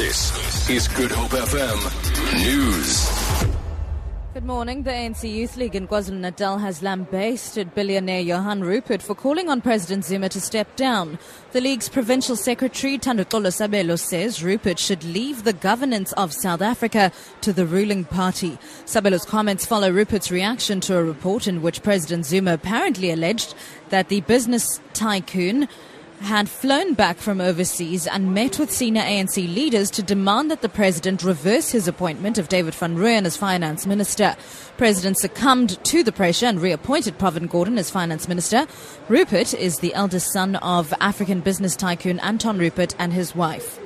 This is Good Hope FM News. Good morning. The ANC Youth League in KwaZulu-Natal has lambasted billionaire Johann Rupert for calling on President Zuma to step down. The league's provincial secretary Thanduxolo Sabelo says Rupert should leave the governance of South Africa to the ruling party. Sabelo's comments follow Rupert's reaction to a report in which President Zuma apparently alleged that the business tycoon had flown back from overseas and met with senior ANC leaders to demand that the president reverse his appointment of David van Rooyen as finance minister. President succumbed to the pressure and reappointed Pravin Gordhan as finance minister. Rupert is the eldest son of African business tycoon Anton Rupert and his wife.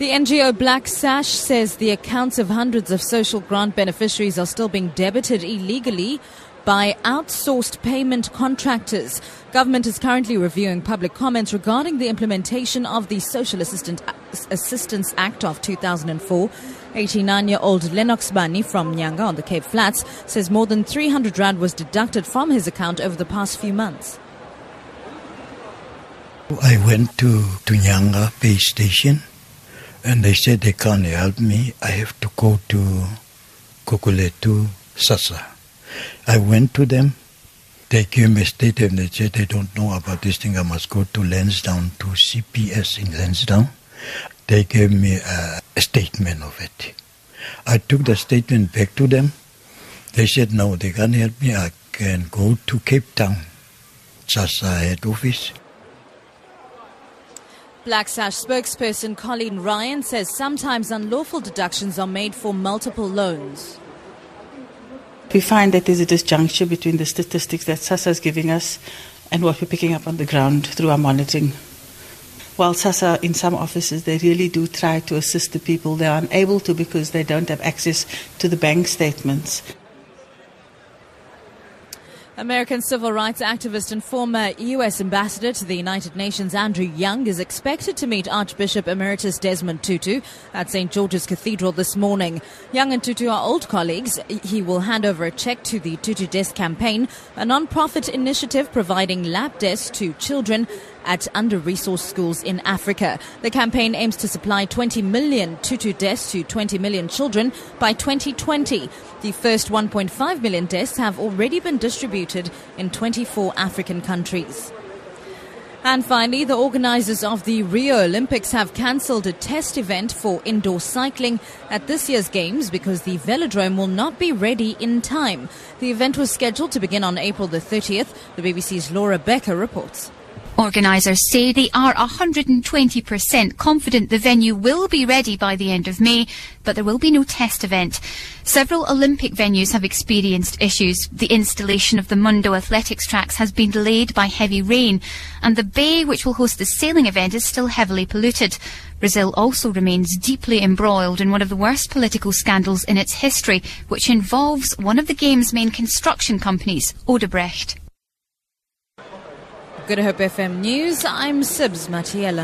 The NGO Black Sash says the accounts of hundreds of social grant beneficiaries are still being debited illegally by outsourced payment contractors. Government is currently reviewing public comments regarding the implementation of the Social Assistance Act of 2004. 89 year old Lennox Bani from Nyanga on the Cape Flats says more than 300 Rand was deducted from his account over the past few months. I went to, to Nyanga base station and they said they can't help me. I have to go to Gugulethu SASSA. I went to them. They gave me a statement. They said they don't know about this thing. I must go to Lansdowne, to CPS in Lansdowne. They gave me a, a statement of it. I took the statement back to them. They said, no, they can't help me. I can go to Cape Town, SASSA head office. Black Sash spokesperson Colleen Ryan says sometimes unlawful deductions are made for multiple loans. We find that there's a disjuncture between the statistics that SASSA is giving us and what we're picking up on the ground through our monitoring. While SASSA, in some offices, they really do try to assist the people, they are unable to because they don't have access to the bank statements. American civil rights activist and former U.S. ambassador to the United Nations Andrew Young is expected to meet Archbishop Emeritus Desmond Tutu at St. George's Cathedral this morning. Young and Tutu are old colleagues. He will hand over a check to the Tutu Desk campaign, a non-profit initiative providing lap desks to children at under-resourced schools in Africa. The campaign aims to supply 20 million tutu desks to 20 million children by 2020. The first 1.5 million desks have already been distributed in 24 African countries. And finally, the organizers of the Rio Olympics have cancelled a test event for indoor cycling at this year's Games because the velodrome will not be ready in time. The event was scheduled to begin on April the 30th. The BBC's Laura Becker reports. Organisers say they are 120% confident the venue will be ready by the end of May, but there will be no test event. Several Olympic venues have experienced issues. The installation of the Mondo athletics tracks has been delayed by heavy rain, and the bay which will host the sailing event is still heavily polluted. Brazil also remains deeply embroiled in one of the worst political scandals in its history, which involves one of the game's main construction companies, Odebrecht. Good Hope FM News. I'm Sibs Matiela.